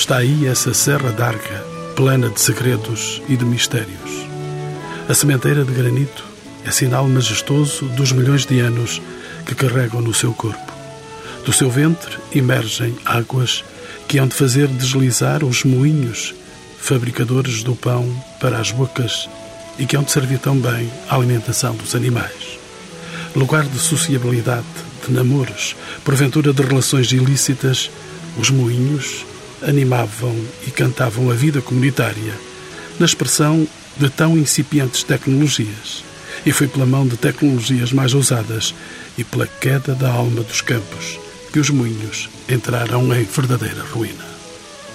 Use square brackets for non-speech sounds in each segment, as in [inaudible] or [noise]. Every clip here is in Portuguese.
Está aí essa Serra d'Arga, plena de segredos e de mistérios. A sementeira de granito é sinal majestoso dos milhões de anos que carregam no seu corpo. Do seu ventre emergem águas que hão de fazer deslizar os moinhos, fabricadores do pão para as bocas e que hão de servir também à alimentação dos animais. Lugar de sociabilidade, de namoros, porventura de relações ilícitas, os moinhos animavam e cantavam a vida comunitária na expressão de tão incipientes tecnologias. E foi pela mão de tecnologias mais ousadas e pela queda da alma dos campos que os moinhos entraram em verdadeira ruína.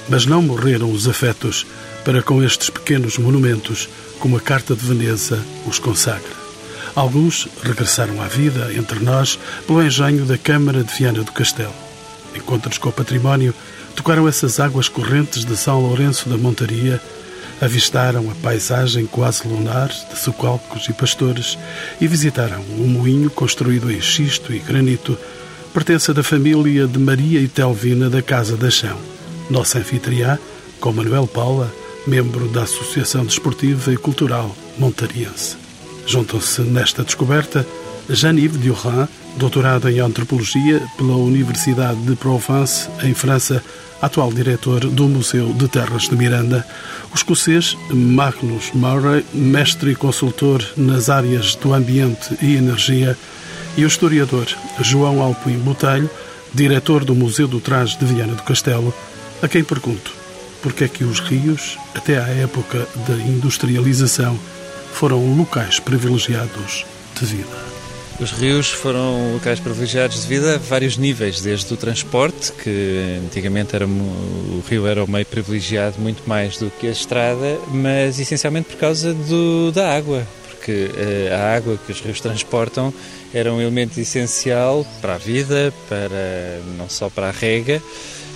Mas não morreram os afetos para com estes pequenos monumentos, como a Carta de Veneza os consagra. Alguns regressaram à vida entre nós pelo engenho da Câmara de Viana do Castelo. Encontros com o património tocaram essas águas correntes de São Lourenço da Montaria, avistaram a paisagem quase lunar de sucalcos e pastores e visitaram um moinho construído em xisto e granito pertence da família de Maria e Telvina da Casa da Chão. Nossa anfitriã, com Manuel Paula, membro da Associação Desportiva e Cultural Montariense. Juntam-se nesta descoberta Jean-Yves Durand, doutorado em Antropologia pela Universidade de Provence, em França, atual diretor do Museu de Terras de Miranda, o escocês Magnus Murray, mestre e consultor nas áreas do ambiente e energia, e o historiador João Alpuim Botelho, diretor do Museu do Trás de Viana do Castelo, a quem pergunto porque é que os rios, até à época da industrialização, foram locais privilegiados de vida. Os rios foram locais privilegiados devido a vários níveis, desde o transporte, que antigamente era, o rio era o meio privilegiado muito mais do que a estrada, mas essencialmente por causa do, da água, porque eh, a água que os rios transportam era um elemento essencial para a vida, para não só para a rega,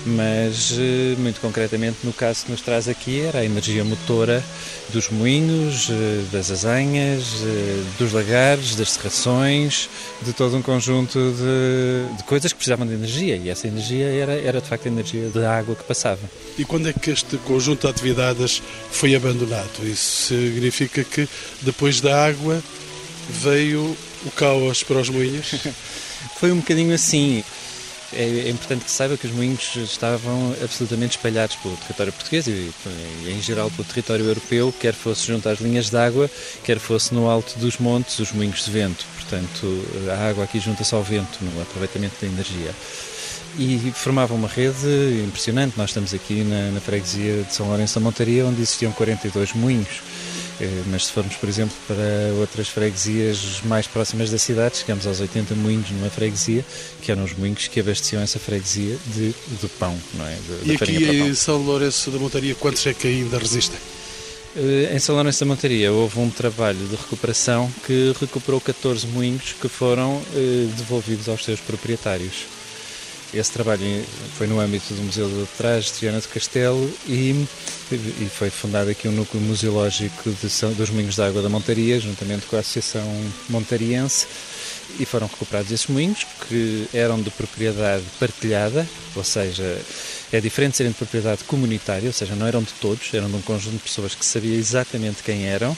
mas eh, muito concretamente no caso que nos traz aqui era a energia motora dos moinhos, eh, das azanhas, eh, dos lagares, das serrações, de todo um conjunto de, de, coisas que precisavam de energia e essa energia era, era de facto a energia da água que passava. E quando é que este conjunto de atividades foi abandonado? Isso significa que depois da água veio o caos para os moinhos? [laughs] foi um bocadinho assim é, é, importante que saiba que os moinhos estavam absolutamente espalhados pelo território português e, em geral pelo território europeu, quer fosse junto às linhas de água, quer fosse no alto dos montes, os moinhos de vento. Portanto, a água aqui junta-se ao vento no aproveitamento da energia. E formava uma rede impressionante. Nós estamos aqui na, na freguesia de São Lourenço da Montaria, onde existiam 42 moinhos. Eh, mas se formos, por exemplo, para outras freguesias mais próximas da cidade, chegamos aos 80 moinhos numa freguesia, que eram os moinhos que abasteciam essa freguesia de, de pão, não é? De, e aqui em São Lourenço da Montaria, quantos é que ainda resistem? Eh, em São Lourenço da Montaria houve um trabalho de recuperação que recuperou 14 moinhos que foram eh, devolvidos aos seus proprietários. Esse trabalho foi no âmbito do Museu de Trás de Viana do Castelo e, e, foi fundado aqui um núcleo museológico São, dos Moinhos de Água da Montaria, juntamente com a Associação Montariense, e foram recuperados esses moinhos que eram de propriedade partilhada, ou seja, é diferente serem de propriedade comunitária, ou seja, não eram de todos, eram de um conjunto de pessoas que sabia exatamente quem eram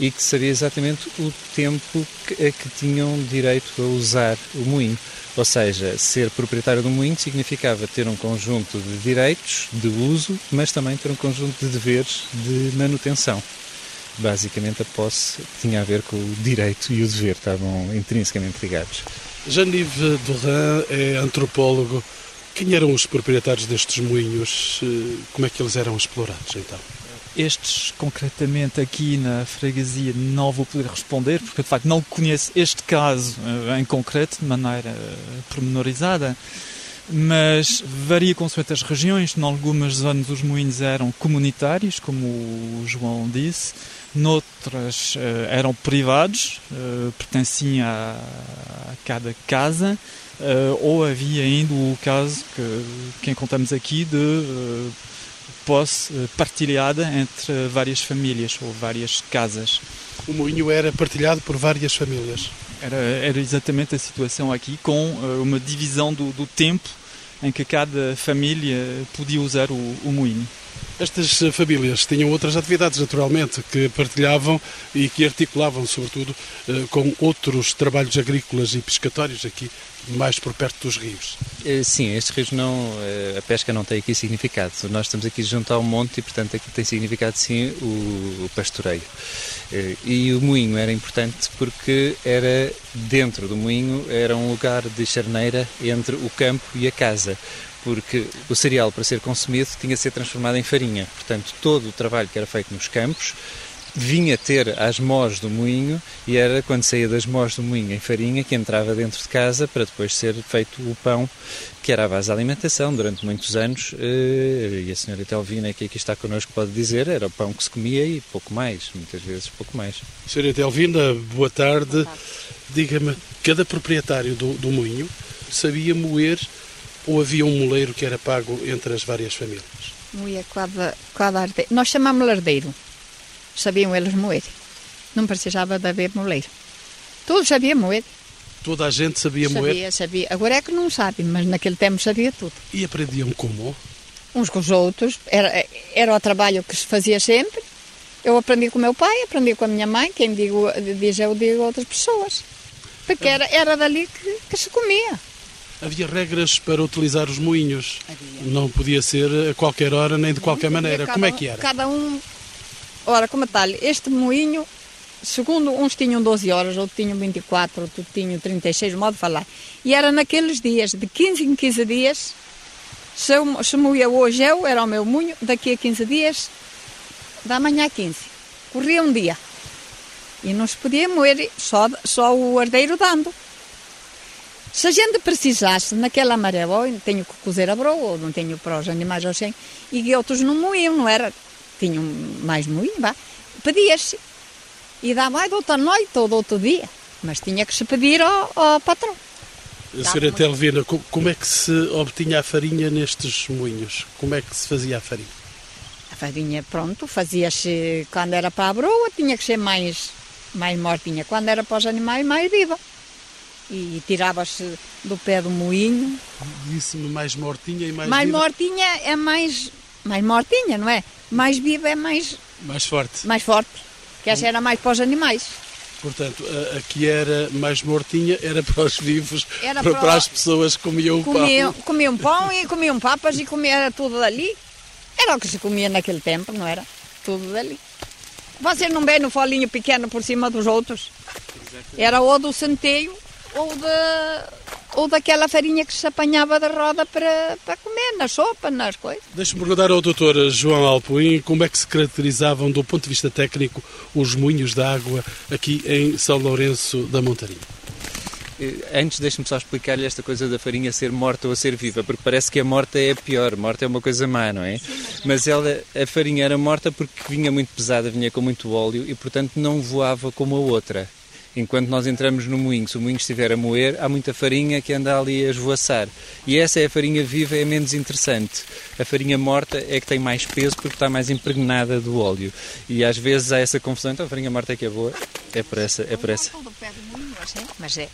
e que sabia exatamente o tempo que, a que tinham direito a usar o moinho. Ou seja, ser proprietário do moinho significava ter um conjunto de direitos de uso, mas também ter um conjunto de deveres de manutenção. Basicamente, a posse tinha a ver com o direito e o dever, estavam intrinsecamente ligados. Jean-Yves Durand é antropólogo. Quem eram os proprietários destes moinhos? Como é que eles eram explorados, então? Estes, concretamente aqui na freguesia, não vou poder responder, porque de facto não conheço este caso eh, em concreto, de maneira eh, pormenorizada, mas varia consoante as regiões. Em algumas zonas os moinhos eram comunitários, como o João disse, noutras uh, eram privados, pertenciam a, cada casa, ou havia ainda o caso que, que encontramos aqui de posse eh, partilhada entre várias famílias ou várias casas. O moinho era partilhado por várias famílias? Era, era exatamente a situação aqui, com uh, uma divisão do, do, tempo em que cada família podia usar o, o moinho. Estas eh, famílias tinham outras atividades, naturalmente, que partilhavam e que articulavam, sobretudo, eh, com outros trabalhos agrícolas e pescatórios aqui, mais por perto dos rios. Eh, sim, estes rios não. A pesca não tem aqui significado. Nós estamos aqui junto ao monte e, portanto, aqui tem significado sim o pastoreio. E o moinho era importante porque era dentro do moinho, era um lugar de charneira entre o campo e a casa porque o cereal para ser consumido tinha de ser transformado em farinha. Portanto, todo o trabalho que era feito nos campos vinha ter as mós do moinho e era quando saía das mós do moinho em farinha que entrava dentro de casa para depois ser feito o pão que era a base da alimentação durante muitos anos eh, e a senhora Telvina que aqui está connosco pode dizer era o pão que se comia e pouco mais, muitas vezes pouco mais. Senhora Telvina, boa tarde. tarde. Diga-me, cada proprietário do, do moinho sabia moer ou havia um moleiro que era pago entre as várias famílias? Moía cada, cada ardeiro. Nós chamamos ardeiro. Sabiam eles moer. Não precisava de haver moleiro. Todos sabiam moer. Toda a gente sabia, sabia moer? Sabia, sabia. Agora é que não sabem, mas naquele tempo sabia tudo. E aprendiam como? Uns com os outros. Era, era o trabalho que se fazia sempre. Eu aprendi com o meu pai, aprendi com a minha mãe. Quem digo, diz eu digo a outras pessoas. Porque era, era dali que, que se comia. Havia regras para utilizar os moinhos. Havia. Não podia ser a qualquer hora nem de qualquer maneira. Como é que era? Cada um. Ora, como tal, este moinho, segundo uns tinham 12 horas, outros tinham 24, outros tinham 36, modo de falar. E era naqueles dias, de 15 em 15 dias, se, eu, se moía hoje eu, era o meu moinho, daqui a 15 dias, da manhã a 15. Corria um dia. E não se podia moer só, só o herdeiro dando. Se a gente precisasse naquela maré tenho que cozer a broa, ou não tenho para os animais assim, e outros não moíam, não era? Tinham mais moinho, vá. Pedia-se. E mais de outra noite ou de outro dia. Mas tinha que se pedir ao, ao patrão. Senhora Telvina, como é que se obtinha a farinha nestes moinhos? Como é que se fazia a farinha? A farinha, pronto, fazia-se quando era para a broa, tinha que ser mais, mais mortinha. Quando era para os animais, mais viva e tirava-se do pé do moinho. Disse-me mais mortinha e mais Mais viva. mortinha é mais, mais mortinha, não é? Mais viva é mais... Mais forte. Mais forte, que essa era mais para os animais. Portanto, a, a que era mais mortinha era para os vivos, era para, para, as pessoas que comiam, comiam pão. Comiam [laughs] pão e comiam papas e comia tudo dali. Era o que se comia naquele tempo, não era? Tudo dali. Você não vê no folinho pequeno por cima dos outros? Era o do centeio ou, de, ou daquela farinha que se apanhava da roda para, para comer, na sopa, nas coisas. Deixe-me perguntar ao doutor João Alpuim como é que se caracterizavam, do ponto de vista técnico, os moinhos de água aqui em São Lourenço da Montaria. Eh, antes, deixe-me só explicar-lhe esta coisa da farinha ser morta ou ser viva, porque parece que a morta é a pior, morta é uma coisa má, não é? Mas ela, a farinha era morta porque vinha muito pesada, vinha com muito óleo e, portanto, não voava como a outra. Enquanto nós entramos no moinho, se o moinho estiver a moer, há muita farinha que anda ali a esvoaçar. E essa é a farinha viva, é menos interessante. A farinha morta é que tem mais peso porque está mais impregnada do óleo. E às vezes há essa confusão, então a farinha morta é que é boa. É por essa. É por essa. Mas é.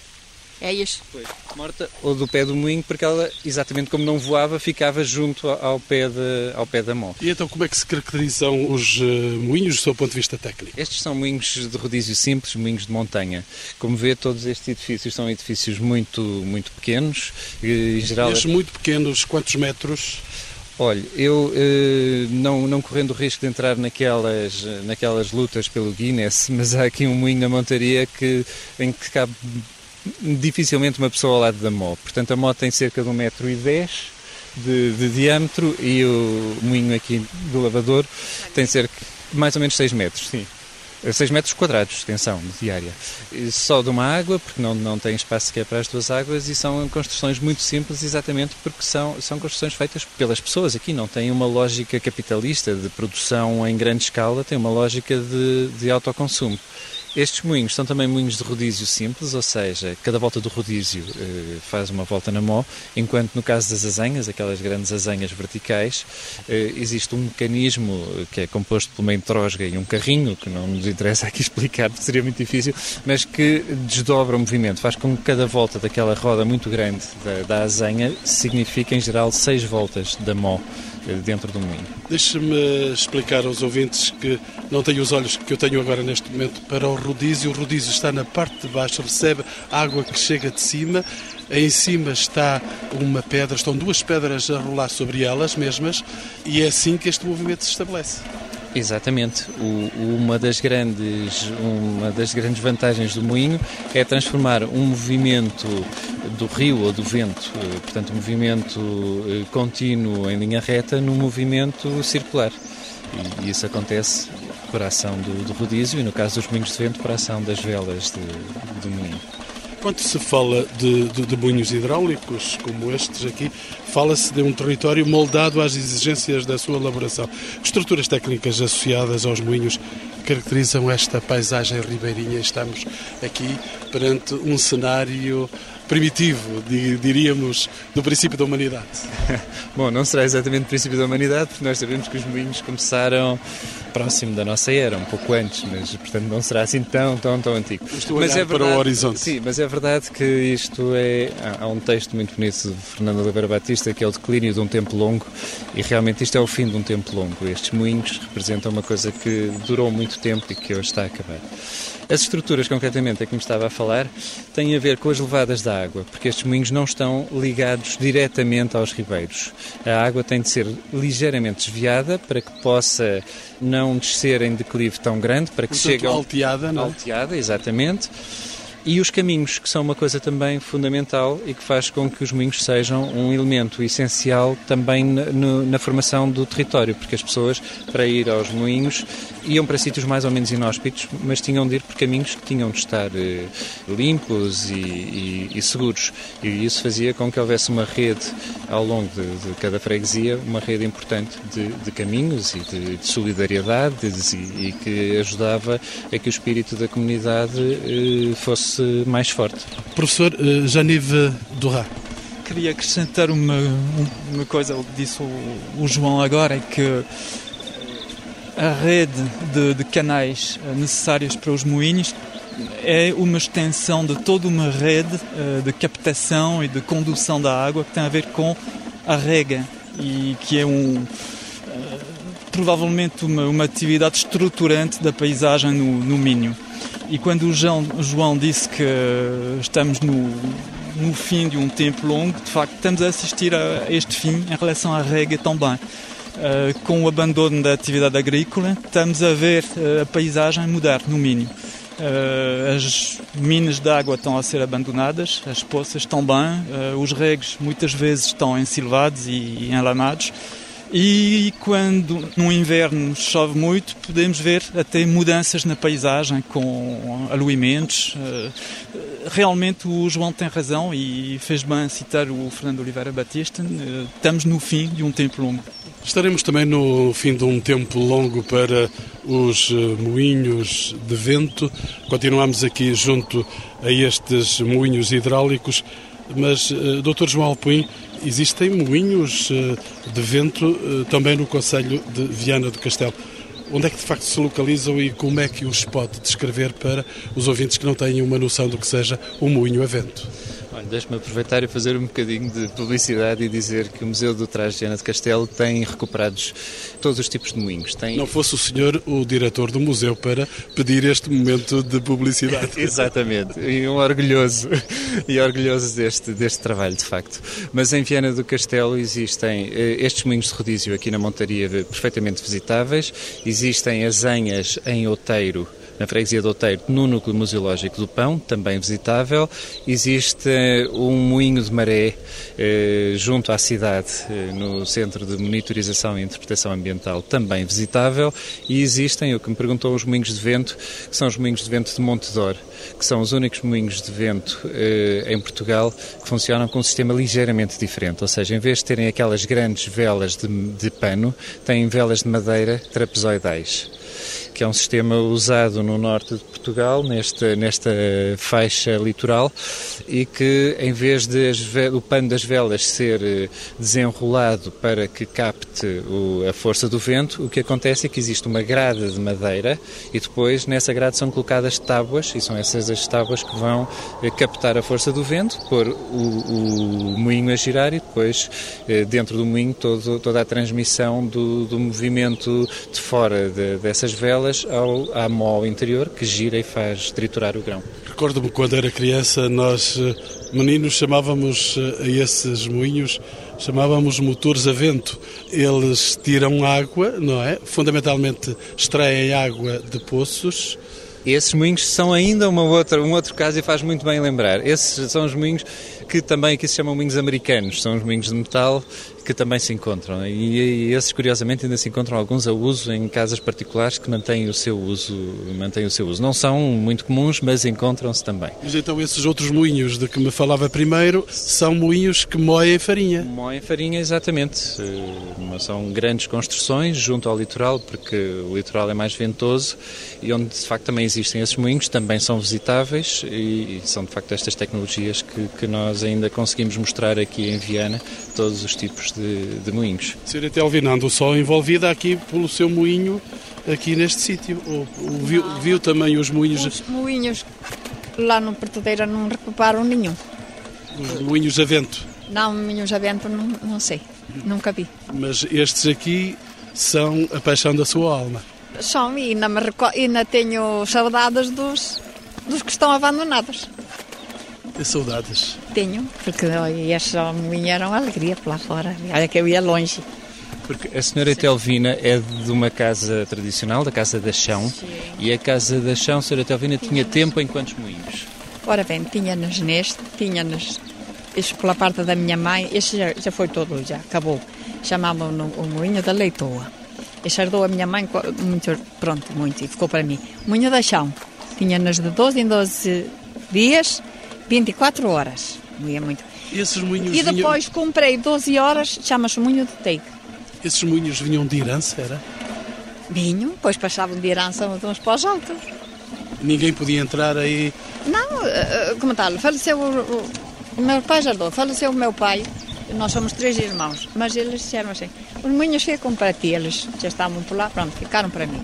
É isso. Pois, morta ou do pé do moinho, porque ela, exatamente como não voava, ficava junto ao pé, de, ao pé da mão. E então como é que se caracterizam os uh, moinhos do seu ponto de vista técnico? Estes são moinhos de rodízio simples, moinhos de montanha. Como vê, todos estes edifícios são edifícios muito, muito pequenos. Em geral... Estes muito pequenos, quantos metros? Olha, eu eh, não, não correndo o risco de entrar naquelas, naquelas lutas pelo Guinness, [laughs] mas há aqui um moinho na montaria que, em que cabe dificilmente uma pessoa ao lado da moto. Portanto, a moto tem cerca de 1,10m de, de diâmetro e o moinho aqui do lavador tem cerca de mais ou menos 6 metros, sim. 6 metros quadrados de extensão diária. Só de uma água, porque não, não tem espaço sequer para as duas águas, e são construções muito simples, exatamente porque são, são construções feitas pelas pessoas aqui. Não tem uma lógica capitalista de produção em grande escala, tem uma lógica de, de autoconsumo Estes moinhos são também moinhos de rodízio simples, ou seja, cada volta do rodízio eh, faz uma volta na mó, enquanto no caso das azanhas, aquelas grandes azanhas verticais, eh, existe um mecanismo que é composto por uma entrosga e um carrinho, que não nos interessa aqui [laughs] explicar porque seria muito difícil, mas que desdobra o movimento, faz com que cada volta daquela roda muito grande da, da signifique em geral seis voltas da mó dentro do moinho. Deixe-me explicar aos ouvintes que não têm os olhos que eu tenho agora neste momento para o rodízio. O rodízio está na parte de baixo, recebe água que chega de cima. Em cima está uma pedra, estão duas pedras a rolar sobre elas mesmas, e é assim que este movimento se estabelece. Exatamente. O, uma, das grandes, uma das grandes vantagens do moinho é transformar um movimento do rio ou do vento, eh, portanto, um movimento eh, contínuo em linha reta, num movimento circular. E isso acontece por ação do, do rodízio e, no caso dos moinhos de vento, por ação das velas de, do moinho. Quando se fala de, de, de moinhos hidráulicos, como estes aqui, fala-se de um território moldado às exigências da sua elaboração. Estruturas técnicas associadas aos moinhos caracterizam esta paisagem ribeirinha? Estamos aqui perante um cenário primitivo, diríamos, do princípio da humanidade. [laughs] Bom, não será exatamente o princípio da humanidade, porque nós sabemos que os moinhos começaram próximo da nossa era, um pouco antes, mas portanto não será assim tão, tão, tão antigo. Estou mas é verdade, para o horizonte. Sim, mas é verdade que isto é. Há um texto muito bonito de Fernando Oliveira Batista que é o declínio de um tempo longo e realmente isto é o fim de um tempo longo. Estes moinhos representam uma coisa que durou muito tempo e que hoje está a acabar. As estruturas, concretamente, a que me estava a falar, têm a ver com as levadas da água, porque estes moinhos não estão ligados diretamente aos ribeiros. A água tem de ser ligeiramente desviada para que possa não descer em declive tão grande, para que chegue... alteada, não é? Alteada, exatamente e os caminhos, que são uma coisa também fundamental e que faz com que os moinhos sejam um elemento essencial também na, formação do território, porque as pessoas, para ir aos moinhos, iam para sítios mais ou menos inóspitos, mas tinham de ir por caminhos que tinham de estar eh, limpos e, e, e, seguros. E isso fazia com que houvesse uma rede ao longo de, de cada freguesia, uma rede importante de, de caminhos e de, de solidariedade e, que ajudava a que o espírito da comunidade eh, fosse tornou mais forte. Professor uh, Janive Durra. Queria acrescentar uma, uma coisa, disse o, o João agora, é que a rede de, de canais eh, necessários para os moinhos é uma extensão de toda uma rede uh, de captação e de condução da água que tem a ver com a rega e que é um provavelmente uma, uma atividade estruturante da paisagem no, no Minho. E quando o João, disse que estamos no, no fim de um tempo longo, de facto estamos a assistir a este fim em relação à rega também. Uh, com o abandono da atividade agrícola, estamos a ver uh, a paisagem mudar no mínimo. Uh, as minas de água estão a ser abandonadas, as poças também, os regos muitas vezes estão ensilvados e enlamados e quando no inverno chove muito, podemos ver até mudanças na paisagem com aluimentos. Eh, realmente o João tem razão e fez bem citar o Fernando Oliveira Batista. Eh, estamos no fim de um tempo longo. Estaremos também no fim de um tempo longo para os eh, moinhos de vento. Continuamos aqui junto a estes moinhos hidráulicos. Mas, Dr. João Alpuim, existem moinhos eh, de vento eh, também no Conselho de Viana do Castelo. Onde é que de facto se localizam e como é que os pode descrever para os ouvintes que não têm uma noção do que seja um moinho a vento? Olha, deixe-me aproveitar e fazer um bocadinho de publicidade e dizer que o Museu do Trás de Ana de Castelo tem recuperados todos os tipos de moinhos. Tem... Não fosse o senhor o diretor do museu para pedir este momento de publicidade. [laughs] Exatamente, e um orgulhoso, e orgulhoso deste, deste trabalho, de facto. Mas em Viana do Castelo existem eh, estes moinhos de rodízio aqui na montaria perfeitamente visitáveis, existem as anhas em outeiro, na freguesia do Outeiro, no núcleo museológico do Pão, também visitável. Existe eh, um moinho de maré eh, junto à cidade, eh, no Centro de Monitorização e Interpretação Ambiental, também visitável. E existem, o que me perguntou, os moinhos de vento, que são os moinhos de vento de Montedor, que são os únicos moinhos de vento em Portugal que funcionam com um sistema ligeiramente diferente. Ou seja, em vez de terem aquelas grandes velas de, de pano, têm velas de madeira trapezoidais. Que é um sistema usado no norte de Portugal, nesta, nesta faixa litoral, e que em vez de o pano das velas ser eh, desenrolado para que capte o, a força do vento, o que acontece é que existe uma grade de madeira e depois nessa grade são colocadas tábuas, e são essas as tábuas que vão eh, captar a força do vento, pôr o, o moinho a girar e depois eh, dentro do moinho todo, toda a transmissão do, do movimento de fora de, dessas velas ao, à mó interior que gira e faz triturar o grão. Recordo-me quando era criança, nós eh, meninos chamávamos a esses moinhos chamávamos motores a vento. Eles tiram água, não é? Fundamentalmente extraem água de poços esses moinhos são ainda uma outra, um outro caso e faz muito bem lembrar. Esses são os moinhos que também aqui se chamam moinhos americanos, são os moinhos de metal que também se encontram. E, e, esses, curiosamente, ainda se encontram alguns a uso em casas particulares que mantêm o seu uso. Mantêm o seu uso. Não são muito comuns, mas encontram-se também. Mas então esses outros moinhos de que me falava primeiro são moinhos que moem farinha? Moem farinha, exatamente. Eh, são grandes construções junto ao litoral, porque o litoral é mais ventoso e onde de facto também existem esses moinhos, também são visitáveis e, são de facto estas tecnologias que, que nós ainda conseguimos mostrar aqui em Viana, todos os tipos de, de moinhos. Sra. Telvina andou só envolvida aqui pelo seu moinho, aqui neste sítio? Ou, ou viu, viu, também os moinhos? Os moinhos lá no Portadeira não recuparam nenhum. Os moinhos a vento? Não, moinhos a vento não, não sei, nunca vi. Mas estes aqui são a paixão da sua alma? São, e ainda, me, ainda tenho saudades dos, dos que estão abandonados. E saudades? Tenho, porque estes homens eram alegria por lá fora. Olha que eu ia longe. Porque a senhora Telvina é de uma casa tradicional, da Casa da Chão, Sim. e a Casa da Chão, a senhora Telvina, tinha, tempo em quantos moinhos? Ora bem, tinha-nos neste, tinha-nos, pela parte da minha mãe, este já, já foi todo, já acabou. Chamavam no o moinho da Leitoa. Este herdou a minha mãe, muito, pronto, muito, e ficou para mim. Moinho da Chão, tinha-nos de 12 em 12 dias, 24 horas. Moía muito. E esses moinhos E depois vinham... comprei 12 horas, chama-se moinho de teito. Esses moinhos vinham de herança, era? Vinham, depois passavam de herança uns para os outros. Ninguém podia entrar aí? Não, eh, eh, como tal, faleceu o, o, meu pai já deu, faleceu o meu pai, nós somos três irmãos, mas eles disseram assim, os moinhos ficam para ti, eles já estavam por lá, pronto, ficaram para mim.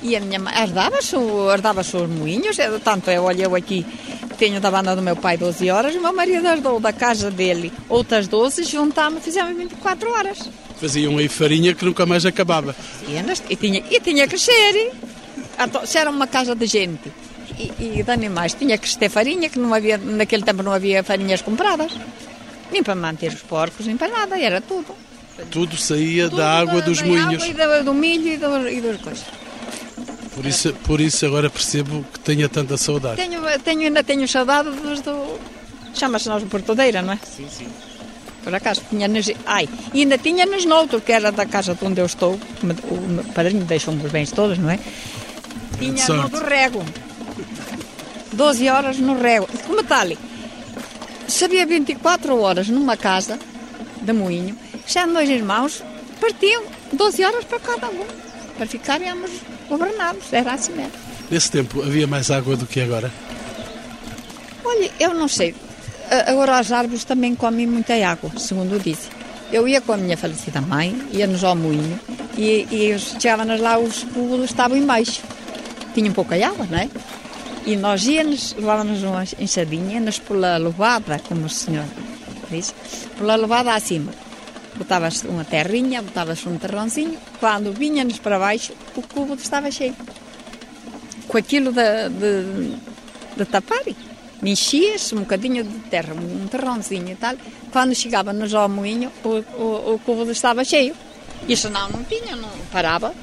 E a minha mãe herdava-se herdava os moinhos, tanto eu olhei aqui tenho da banda do meu pai 12 horas, o meu marido herdou da casa dele outras 12, juntámos, fizemos 24 horas. Faziam aí farinha que nunca mais acabava. E, tinha, e tinha que ser. Se era uma casa de gente e, e de animais, tinha que ter farinha, que não havia, naquele tempo não havia farinhas compradas. Nem para manter os porcos, nem para nada, era tudo. Tudo saía tudo da água da, dos da moinhos. Água e do, do milho e, do, e das coisas. Por isso, por isso agora percebo que tenha tanta saudade. Tenho, tenho, ainda tenho saudade dos do. Chama-se nós Portadeira, não é? Sim, sim. Por acaso, tinha-nos. Ai, e ainda tinha-nos noutro, que era da casa de onde eu estou. O padrinho deixou-me os bens todos, não é? Tinha no do rego. 12 horas no rego. Como tal, se havia 24 horas numa casa de moinho, já dois irmãos partiam 12 horas para cada um, para ficarmos governámos, era assim mesmo. Nesse tempo havia mais água do que agora? Olha, eu não sei. Agora as árvores também comem muita água, segundo disse. Eu ia com a minha falecida mãe, ia-nos ao moinho e, e chegávamos lá, os cubos estavam embaixo. Tinham pouca água, não é? E nós íamos, levávamos uma enxadinha, íamos pela levada, como o senhor disse, pela levada acima botava-se uma terrinha, botava-se um terrãozinho, quando vinha-nos para baixo, o cubo estava cheio. Com aquilo de, de, de tapar, enchia-se um bocadinho de terra, um terrãozinho e tal. Quando chegava-nos ao moinho, o, o, o cubo estava cheio. E senão não tinha, não parava.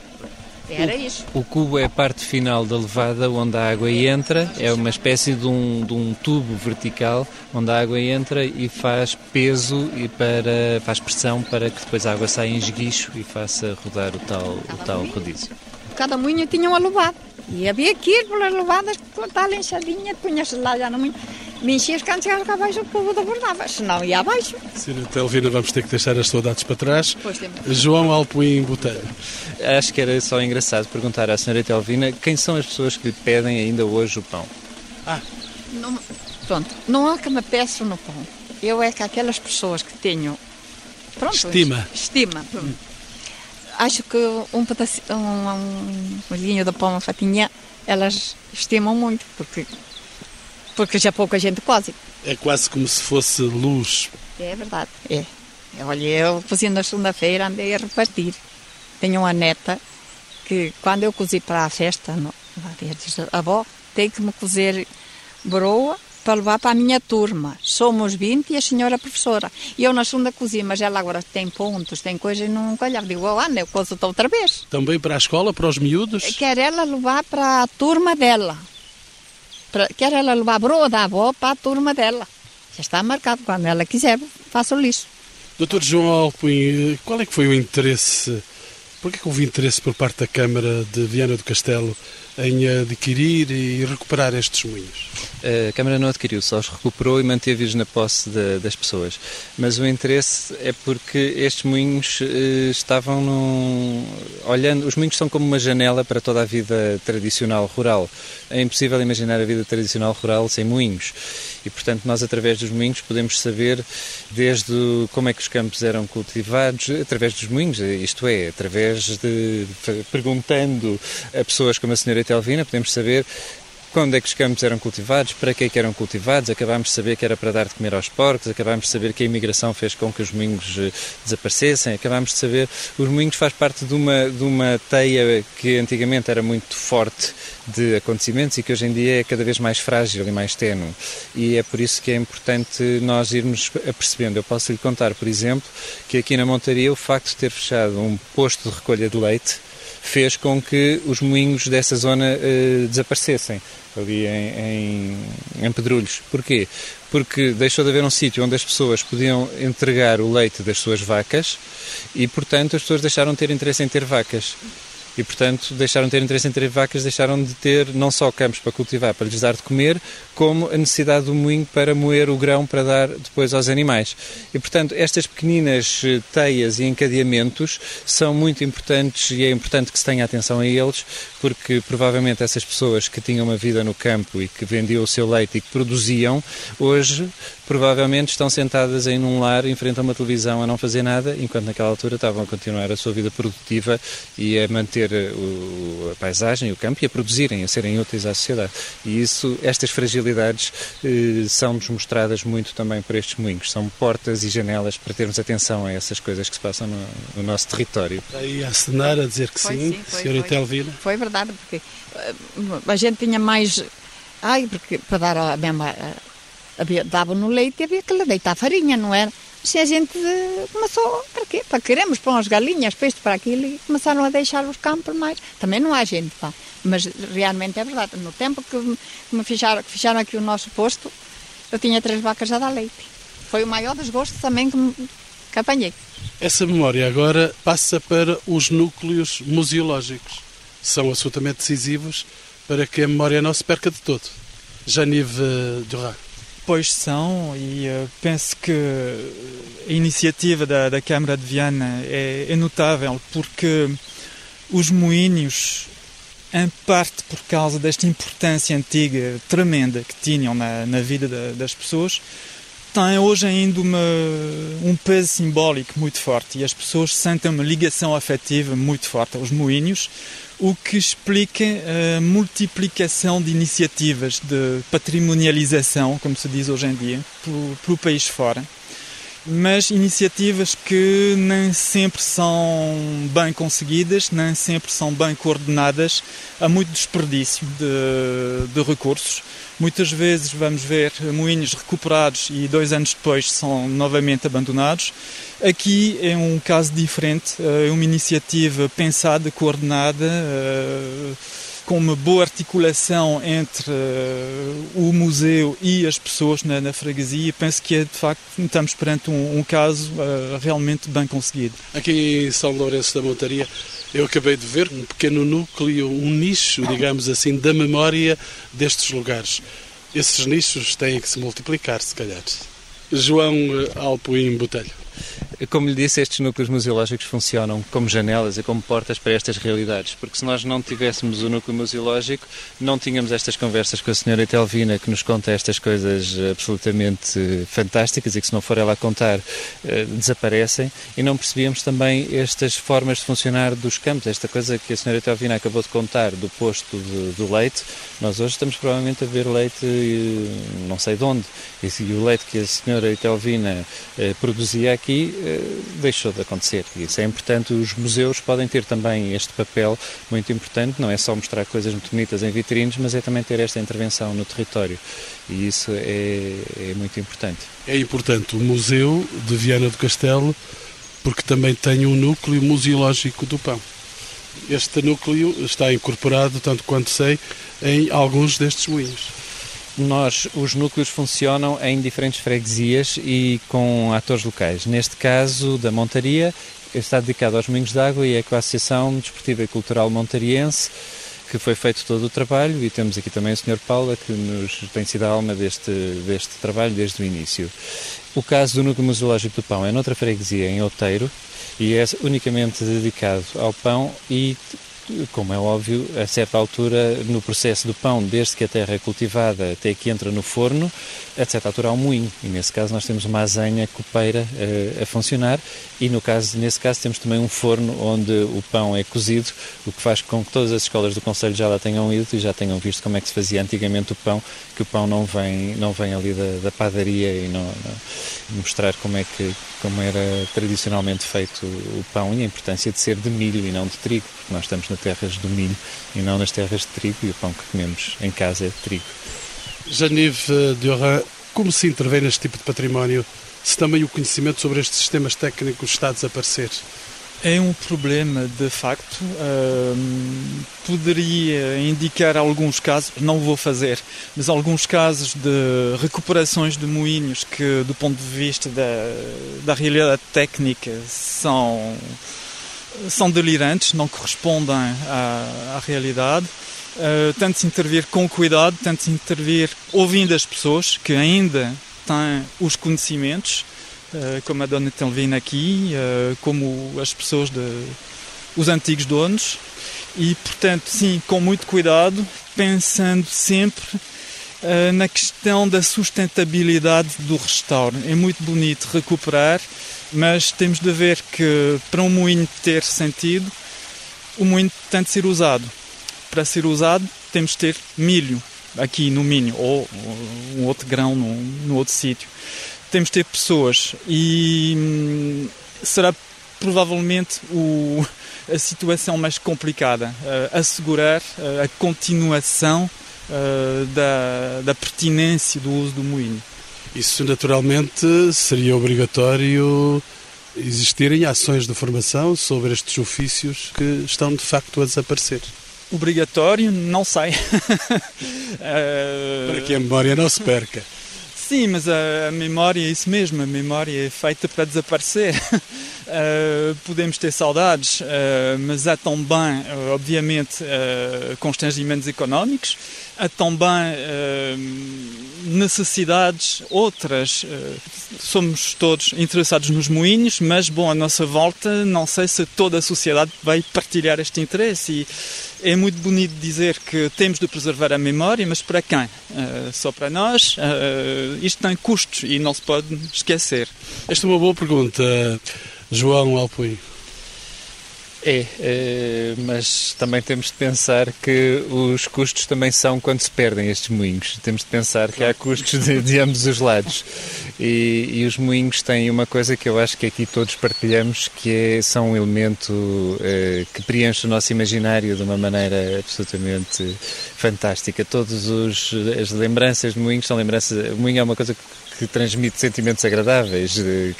Era isso. O cubo é a parte final da levada onde a água entra, é uma espécie de um, de um tubo vertical onde a água entra e faz peso e para, faz pressão para que depois a água saia em esguicho e faça rodar o tal, o tal rodízio. Cada moinho tinha uma levada. E havia aqui pelas levadas que está ali enxadinha, punha-se lá já no moinho. Me enchias quando chegava cá abaixo, o povo abordava, senão ia abaixo. Senhora Telvina, vamos ter que deixar as saudades para trás. Pois temos. João Alpuim Botelho. Acho que era só engraçado perguntar à senhora Telvina quem são as pessoas que lhe pedem ainda hoje o pão. Não, pronto, não há que me peço no pão. Eu é que aquelas pessoas que tenho. Pronto, Estima. Estima. pronto. Acho que um um, um molhinho de pão, uma fatinha, elas estimam muito, porque, porque já pouca gente quase. É quase como se fosse luz. É verdade, é. Olha, eu cozinho na segunda-feira, andei a repartir. Tenho uma neta que, quando eu cozi para a festa, no, diz, avó, tem que me cozer broa para levar para a minha turma. Somos 20 e a senhora professora. E eu na segunda cozinha, mas ela agora tem pontos, tem coisa e não calhava. Digo, oh, anda, eu cozo outra vez. Também para a escola, para os miúdos. Quer ela levar para a turma dela. Para- quer ela levar a broa da avó para a turma dela. Já está marcado. Quando ela quiser, faço-lhe isso. Doutor João Alpuim, qual é que foi o interesse, porquê que houve interesse por parte da Câmara de Viana do Castelo em adquirir e recuperar estes moinhos? A Câmara não adquiriu, só os recuperou e manteve-os na posse da- das pessoas. Mas o interesse é porque estes moinhos eh, estavam num... olhando. Os moinhos são como uma janela para toda a vida tradicional rural. É impossível imaginar a vida tradicional rural sem moinhos. E, portanto, nós, através dos moinhos, podemos saber desde como é que os campos eram cultivados, através dos moinhos, isto é, através de. perguntando a pessoas como a senhora Telvina, podemos saber quando é que os campos eram cultivados, para que é que eram cultivados, acabámos de saber que era para dar de comer aos porcos, acabámos de saber que a imigração fez com que os moinhos eh, desaparecessem, acabámos de saber os moinhos faz parte de uma, de uma teia que antigamente era muito forte de acontecimentos e que hoje em dia é cada vez mais frágil e mais tenue. E é por isso que é importante nós irmos apercebendo. Eu posso lhe contar, por exemplo, que aqui na Montaria o facto de ter fechado um posto de recolha de leite fez com que os moinhos dessa zona eh, desaparecessem, ali em, em, em Pedrulhos. Porquê? Porque deixou de haver um sítio onde as pessoas podiam entregar o leite das suas vacas e, portanto, as pessoas deixaram de ter interesse em ter vacas. E, portanto, deixaram de ter interesse em ter vacas, deixaram de ter não só campos para cultivar, para lhes dar de comer, como a necessidade do moinho para moer o grão para dar depois aos animais. E, portanto, estas pequeninas eh, teias e encadeamentos são muito importantes e é importante que se tenha atenção a eles, porque provavelmente essas pessoas que tinham uma vida no campo e que vendiam o seu leite e que produziam, hoje provavelmente estão sentadas em um lar em frente a uma televisão a não fazer nada, enquanto naquela altura estavam a continuar a sua vida produtiva e a manter eh, o- a paisagem, o campo e a produzirem, a serem úteis à sociedade. E isso, estas fragilidades eh, são-nos mostradas muito também por estes moinhos. São portas e janelas para termos atenção a essas coisas que se passam no, no nosso território. Está aí a acenar, a dizer que Foi, sim, sim, foi, senhora foi. Foi verdade, porque eh, a gente tinha mais. Ai, porque para dar a mesma. eh, Havia, dava no leite e havia que lhe deitar farinha, não era? Se a gente começou, para quê? Para queremos pôr as galinhas, peixe para aquilo e começaram a deixar os campos mais. Também não há gente, pá. Mas realmente é verdade. No tempo que me, ficharam, que ficharam aqui o nosso posto, eu tinha três vacas a dar leite. Foi o maior desgosto também que, me- que apanhei. Essa memória agora passa para os núcleos museológicos. São absolutamente decisivos para que a memória não se perca de todo. Janive Durand. Pois são, e eh, penso que a iniciativa da, da Câmara de Viana é, é notável, porque os moinhos, em parte por causa desta importância antiga, tremenda, que tinham na, na vida da- das pessoas, têm hoje ainda uma, um peso simbólico muito forte. E as pessoas sentem uma ligação afetiva muito forte aos moinhos, o que explica a multiplicação de iniciativas de patrimonialização, como se diz hoje em dia, pelo, pelo país fora. Mas iniciativas que nem sempre são bem conseguidas, nem sempre são bem coordenadas, há muito desperdício de, de recursos. Muitas vezes vamos ver moinhos recuperados e dois anos depois são novamente abandonados. Aqui é um caso diferente, é uma iniciativa pensada, coordenada, eh, com uma boa articulação entre uh, o museu e as pessoas na, na, freguesia. Penso que é, de facto estamos perante um, um caso uh, realmente bem conseguido. Aqui em São Lourenço da Montaria, eu acabei de ver um pequeno núcleo, um nicho, digamos assim, da memória destes lugares. Esses nichos têm que se multiplicar, se calhar. João Alpoim Botelho. Como lhe disse, estes núcleos museológicos funcionam como janelas e como portas para estas realidades, porque se nós não tivéssemos o núcleo museológico, não tínhamos estas conversas com a senhora Telvina que nos conta estas coisas absolutamente fantásticas e que se não for ela a contar, eh, desaparecem, e não percebíamos também estas formas de funcionar dos campos, esta coisa que a senhora Telvina acabou de contar do posto de, do leite, nós hoje estamos provavelmente a ver leite não sei de onde, e o leite que a senhora Telvina eh, produzia aqui eh, deixou de acontecer. Isso é importante. Os museus podem ter também este papel muito importante, não é só mostrar coisas muito bonitas em vitrines, mas é também ter esta intervenção no território. E isso é, é muito importante. É importante o Museu de Viana do Castelo, porque também tem um núcleo museológico do pão. Este núcleo está incorporado, tanto quanto sei, em alguns destes moinhos. Nós, os núcleos funcionam em diferentes freguesias e com atores locais. Neste caso, da Montaria, está dedicado aos Moinhos d'Água e é com a Associação Desportiva e Cultural Montariense que foi feito todo o trabalho e temos aqui também o Sr. Paula que nos tem sido a alma deste, deste trabalho desde o início. O caso do Núcleo Museológico do Pão é noutra freguesia, em Outeiro, e é unicamente dedicado ao pão e como é óbvio, a certa altura no processo do pão, desde que a terra é cultivada até que entra no forno, a certa altura há um moinho. E nesse caso nós temos uma azenha copeira uh, a funcionar e no caso, nesse caso temos também um forno onde o pão é cozido, o que faz com que todas as escolas do Conselho já lá tenham ido e já tenham visto como é que se fazia antigamente o pão, que o pão não vem, não vem ali da, da padaria e não, não, mostrar como é que como era tradicionalmente feito o pão e a importância de ser de milho e não de trigo, porque nós estamos nas terras do milho e não nas terras de trigo e o pão que comemos em casa é de trigo. Janive Dioran, como se intervém neste tipo de património se também o conhecimento sobre estes sistemas técnicos está a desaparecer? É um problema, de facto. poderia indicar alguns casos, não vou fazer, mas alguns casos de recuperações de moinhos que, do ponto de vista da, da realidade técnica, são, são delirantes, não correspondem à, à realidade. Uh, tente-se intervir com cuidado, tente-se intervir ouvindo as pessoas que ainda têm os conhecimentos, como a dona Telvina aqui, uh, como as pessoas, de, os antigos donos, e portanto, sim, com muito cuidado, pensando sempre na questão da sustentabilidade do restauro. É muito bonito recuperar, mas temos de ver que para um moinho ter sentido, o moinho tem de ser usado para ser usado temos de ter milho aqui no Minho ou um outro grão no, no outro sítio. Temos de ter pessoas e hum, será provavelmente o, a situação mais complicada, uh, assegurar uh, a continuação uh, da, da pertinência do uso do moinho. Isso naturalmente seria obrigatório existirem ações de formação sobre estes ofícios que estão de facto a desaparecer obrigatório, não sei. [laughs] Para que a memória não se perca. Sim, mas a, memória é isso mesmo, a memória é feita para desaparecer. [laughs] Uh, podemos ter saudades, uh, mas há também, uh, obviamente, constrangimentos económicos, há também necessidades outras. somos todos interessados nos moinhos, mas, bom, à nossa volta, não sei se toda a sociedade vai partilhar este interesse. E é muito bonito dizer que temos de preservar a memória, mas para quem? só para nós? isto tem custos e não se pode esquecer. Esta é uma boa pergunta. João Alpuí. É, é, mas também temos de pensar que os custos também são quando se perdem estes moinhos. Temos de pensar que há custos de, de ambos os lados. [laughs] E, e, os moinhos têm uma coisa que eu acho que aqui todos partilhamos, que é, são um elemento é, que preenche o nosso imaginário de uma maneira absolutamente fantástica. Todas as lembranças de moinhos são lembranças. O moinho é uma coisa que que transmite sentimentos agradáveis,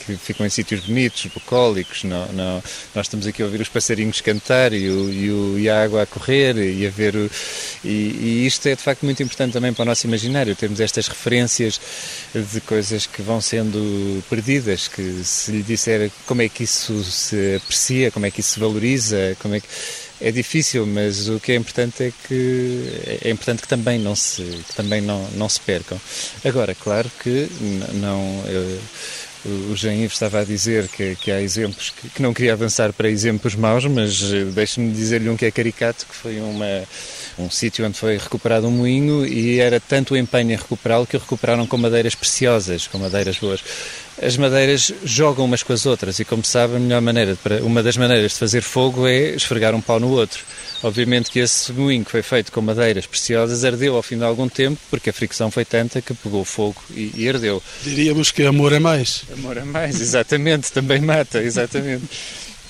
que ficam em sítios bonitos, bucólicos. Não, não, nós estamos aqui a ouvir os passarinhos cantar e, o, e, o, e a água a correr e a ver. O, e, e, isto é de facto muito importante também para o nosso imaginário, termos estas referências de coisas que vão sendo perdidas, que se lhe disser como é que isso se aprecia, como é que isso se valoriza, como é que é difícil, mas o que é importante é que é importante que também não se que também não não se percam. Agora, claro que não eu, o Jean Yves estava a dizer que, que há exemplos que, que, não queria avançar para exemplos maus, mas eh, deixe-me dizer-lhe um que é caricato, que foi uma um sítio onde foi recuperado um moinho e era tanto o empenho em recuperá-lo que o recuperaram com madeiras preciosas, com madeiras boas. As madeiras jogam umas com as outras e, como sabe, a melhor maneira, para, uma das maneiras de fazer fogo é esfregar um pau no outro. Obviamente que esse moinho que foi feito com madeiras preciosas ardeu ao fim de algum tempo, porque a fricção foi tanta que pegou fogo e, e ardeu. Diríamos que amor é mais. Amor é mais, [laughs] exatamente, também mata, exatamente.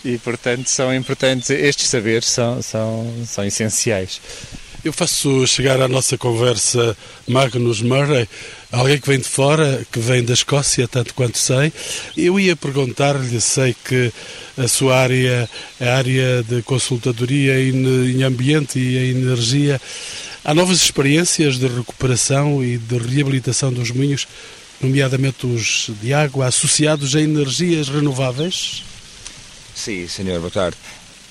E, portanto, são importantes, estes saberes são, são, são essenciais. Eu faço chegar à nossa conversa Magnus Murray, alguém que vem de fora, que vem da Escócia, tanto quanto sei. Eu ia perguntar-lhe, sei que a sua área é a área de consultadoria em ambiente e em energia. Há novas experiências de recuperação e de reabilitação dos moinhos, nomeadamente os de água, associados a energias renováveis? Sim, senhor, boa tarde.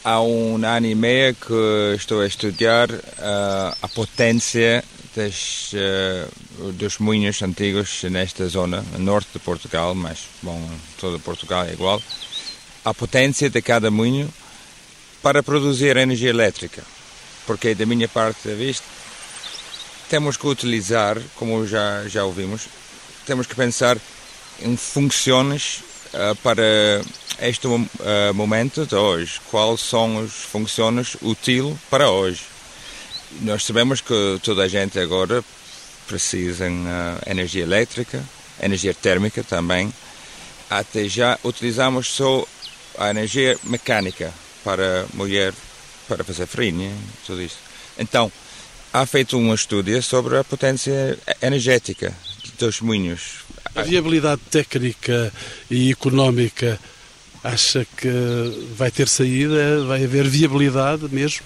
Há um ano e meio que estou a estudar uh, a potência das, uh, dos moinhos antigos nesta zona, no norte de Portugal, mas, bom, todo Portugal é igual. A potência de cada moinho para produzir energia elétrica. Porque, da minha parte de vista, temos que utilizar, como já, já ouvimos, temos que pensar em funções para este uh, momento de hoje. Quais são as funções úteis para hoje? Nós sabemos que toda a gente agora precisa de uh, energia elétrica, energia térmica também. Até já utilizamos só a energia mecânica para mulher, para fazer farinha, tudo isso. Então, há feito um estudo sobre a potência energética dos moinhos. A viabilidade técnica e económica Acha que vai ter saída? Vai haver viabilidade mesmo?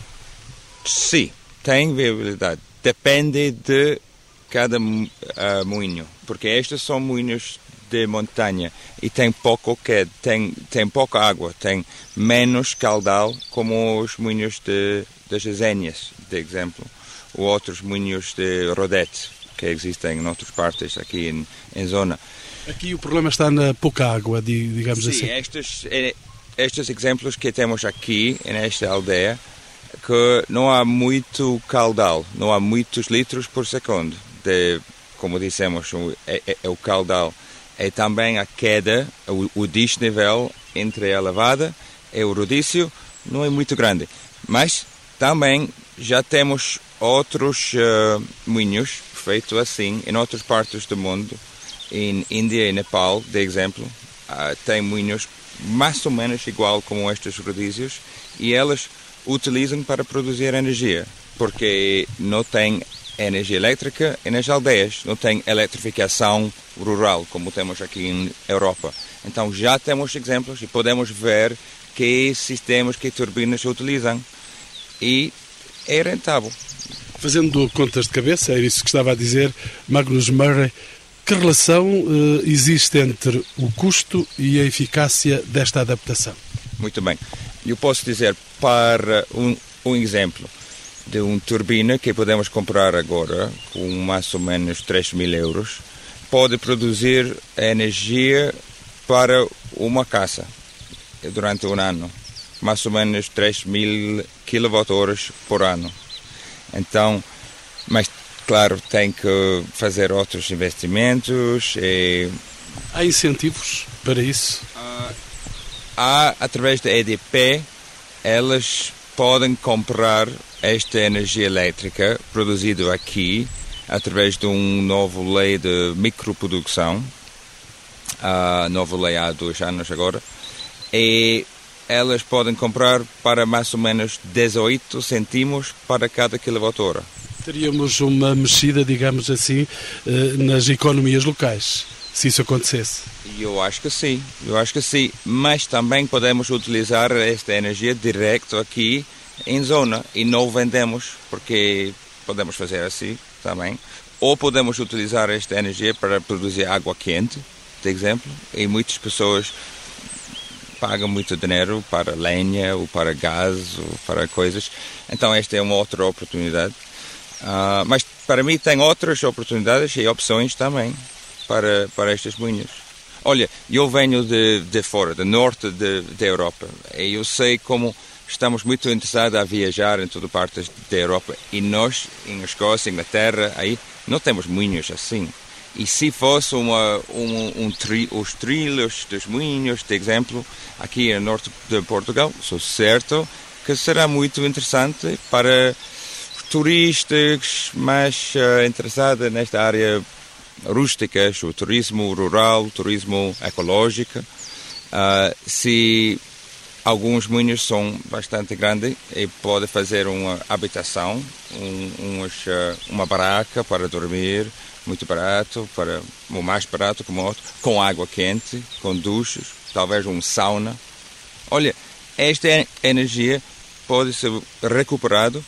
Sim, tem viabilidade. Depende de cada uh, moinho, porque estes são moinhos de montanha e tem pouco que tem tem pouca água, tem menos caudal como os moinhos de das Esénias, de exemplo, ou outros moinhos de Rodete que existem em outras partes aqui em, em zona. Aqui o problema está na pouca água, digamos Sim, assim. Estes, eh, estes exemplos que temos aqui, nesta aldeia, que não há muito caudal, não há muitos litros por segundo. De, como dissemos, é, é, é o caudal. É também a queda, o, o desnível entre a lavada e o rodízio não é muito grande. Mas também já temos outros uh, moinhos feitos assim em outras partes do mundo em Índia e Nepal, de exemplo, uh, tem moinhos mais ou menos igual como estes rodízios e elas utilizam para produzir energia, porque não tem energia elétrica nas aldeias, não tem eletrificação rural como temos aqui em Europa. Então já temos exemplos e podemos ver que sistemas, que turbinas utilizam e é rentável. Fazendo contas de cabeça, é isso que estava a dizer Magnus Murray, que relação uh, existe entre o custo e a eficácia desta adaptação? Muito bem. Eu posso dizer para um, um exemplo de uma turbina que podemos comprar agora com mais ou menos 3 mil euros, pode produzir energia para uma casa durante um ano, mais ou menos 3 mil kWh por ano. Então, mas claro, tem que fazer outros investimentos. E... Há incentivos para isso? Uh, há, através da EDP, elas podem comprar esta energia elétrica produzida aqui através de um novo lei de microprodução, a uh, nova lei há dois anos agora, e elas podem comprar para mais ou menos 18 centimos para cada quilowatt-hora teríamos uma mexida, digamos assim, eh, nas economias locais. se isso acontecesse. Eu acho que sim, eu acho que sim, mas também podemos utilizar esta energia direto aqui em zona e não vendemos, porque podemos fazer assim também. Ou podemos utilizar esta energia para produzir água quente, por exemplo, e muitas pessoas pagam muito dinheiro para lenha ou para gás ou para coisas. Então esta é uma outra oportunidade. Uh, mas para mim tem outras oportunidades e opções também para, para estas moinhas. Olha, eu venho de, de fora, do norte da Europa, e eu sei como estamos muito interessados a viajar em toda parte da Europa e nós, em Escócia, Inglaterra, aí não temos moinhos assim. E se fosse uma, um, um tri, os trilhos dos moinhos, por exemplo, aqui no norte de Portugal, sou certo que será muito interessante para turistas mais uh, interessados nesta área rústica, o turismo rural, o turismo ecológico. Uh, se alguns moinhos são bastante grandes e pode fazer uma habitação, um, uh, uma barraca para dormir, muito barato, para o mais barato como outro, com água quente, com duches, talvez um sauna. Olha, esta energia pode ser recuperada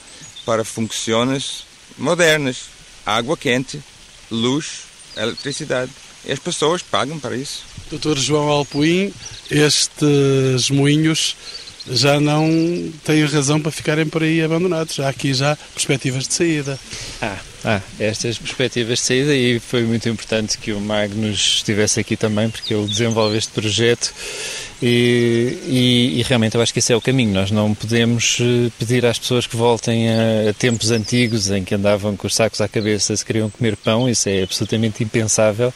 para funções modernas, água quente, luz, eletricidade. E as pessoas pagam para isso. Doutor João Alpuim, estes moinhos já não têm razão para ficarem por aí abandonados. Há aqui já perspectivas de saída. Ah, ah, estas perspectivas de saída e foi muito importante que o Magnus estivesse aqui também porque ele desenvolve este projeto e, e, e, realmente eu acho que esse é o caminho. Nós não podemos eh, pedir às pessoas que voltem a, a, tempos antigos em que andavam com os sacos à cabeça se queriam comer pão, isso é absolutamente impensável,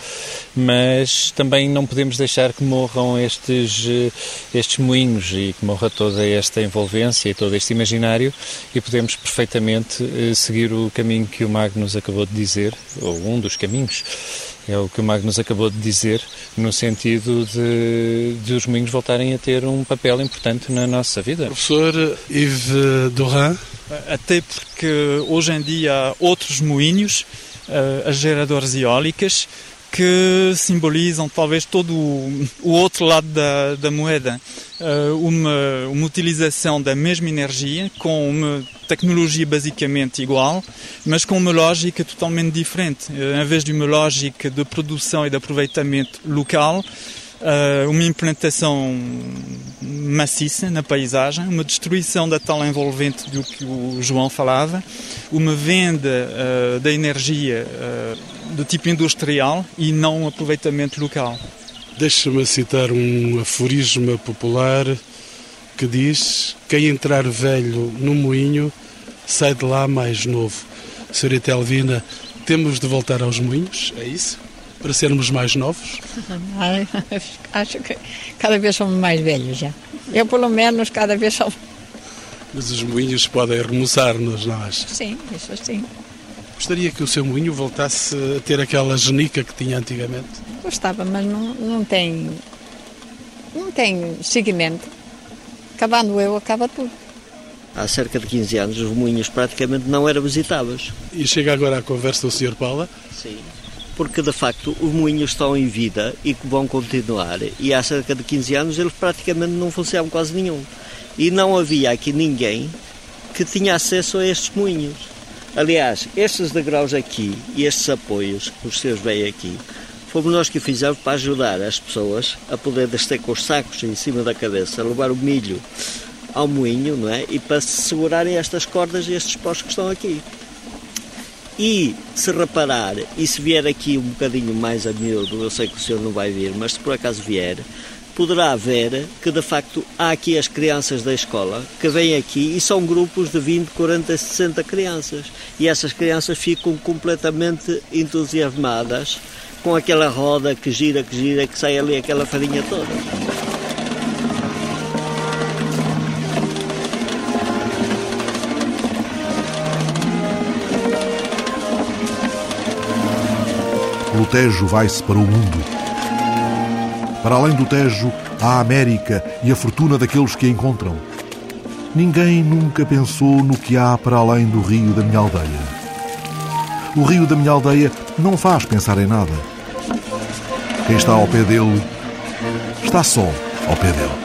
mas também não podemos deixar que morram estes, eh, estes moinhos e que morra toda esta envolvência e todo este imaginário e podemos perfeitamente eh, seguir o caminho que o Magnus acabou de dizer, ou um dos caminhos é o que o Magnus acabou de dizer, no sentido de, de os moinhos voltarem a ter um papel importante na nossa vida. Professor Yves Doran? Até porque hoje em dia há outros moinhos, eh, as geradoras eólicas, que simbolizam talvez todo o, o outro lado da, da moeda. Uh, uma, uma utilização da mesma energia com uma tecnologia basicamente igual, mas com uma lógica totalmente diferente. Uh, em vez de uma lógica de produção e de aproveitamento local, uma implantação maciça na paisagem, uma destruição da tal envolvente do que o João falava, uma venda uh, da energia uh, do tipo industrial e não um aproveitamento local. Deixa-me citar um aforismo popular que diz: Quem entrar velho no moinho sai de lá mais novo. Senhorita Elvina, temos de voltar aos moinhos? É isso? Para sermos mais novos? Acho que cada vez somos mais velhos já. Eu, pelo menos, cada vez sou. Mas os moinhos podem remoçar-nos, não acha? Sim, isso sim. Gostaria que o seu moinho voltasse a ter aquela genica que tinha antigamente? Gostava, mas não, não tem. não tem seguimento. Acabando eu, acaba tudo. Há cerca de 15 anos os moinhos praticamente não eram visitáveis. E chega agora à conversa do Sr. Paula? Sim porque de facto os moinhos estão em vida e que vão continuar. E há cerca de 15 anos eles praticamente não funcionavam quase nenhum. E não havia aqui ninguém que tinha acesso a estes moinhos. Aliás, estes degraus aqui e estes apoios que os seus veem aqui, fomos nós que fizemos para ajudar as pessoas a poder descer com os sacos em cima da cabeça, levar o milho ao moinho, não é? E para se segurarem estas cordas e estes postos que estão aqui. E se reparar, e se vier aqui um bocadinho mais a miúdo, eu sei que o senhor não vai vir, mas se por acaso vier, poderá ver que de facto há aqui as crianças da escola que vêm aqui e são grupos de 20, 40, 60 crianças. E essas crianças ficam completamente entusiasmadas com aquela roda que gira, que gira, que sai ali aquela farinha toda. Tejo vai-se para o mundo. Para além do Tejo, há a América e a fortuna daqueles que a encontram. Ninguém nunca pensou no que há para além do rio da minha aldeia. O rio da minha aldeia não faz pensar em nada. Quem está ao pé dele, está só ao pé dele.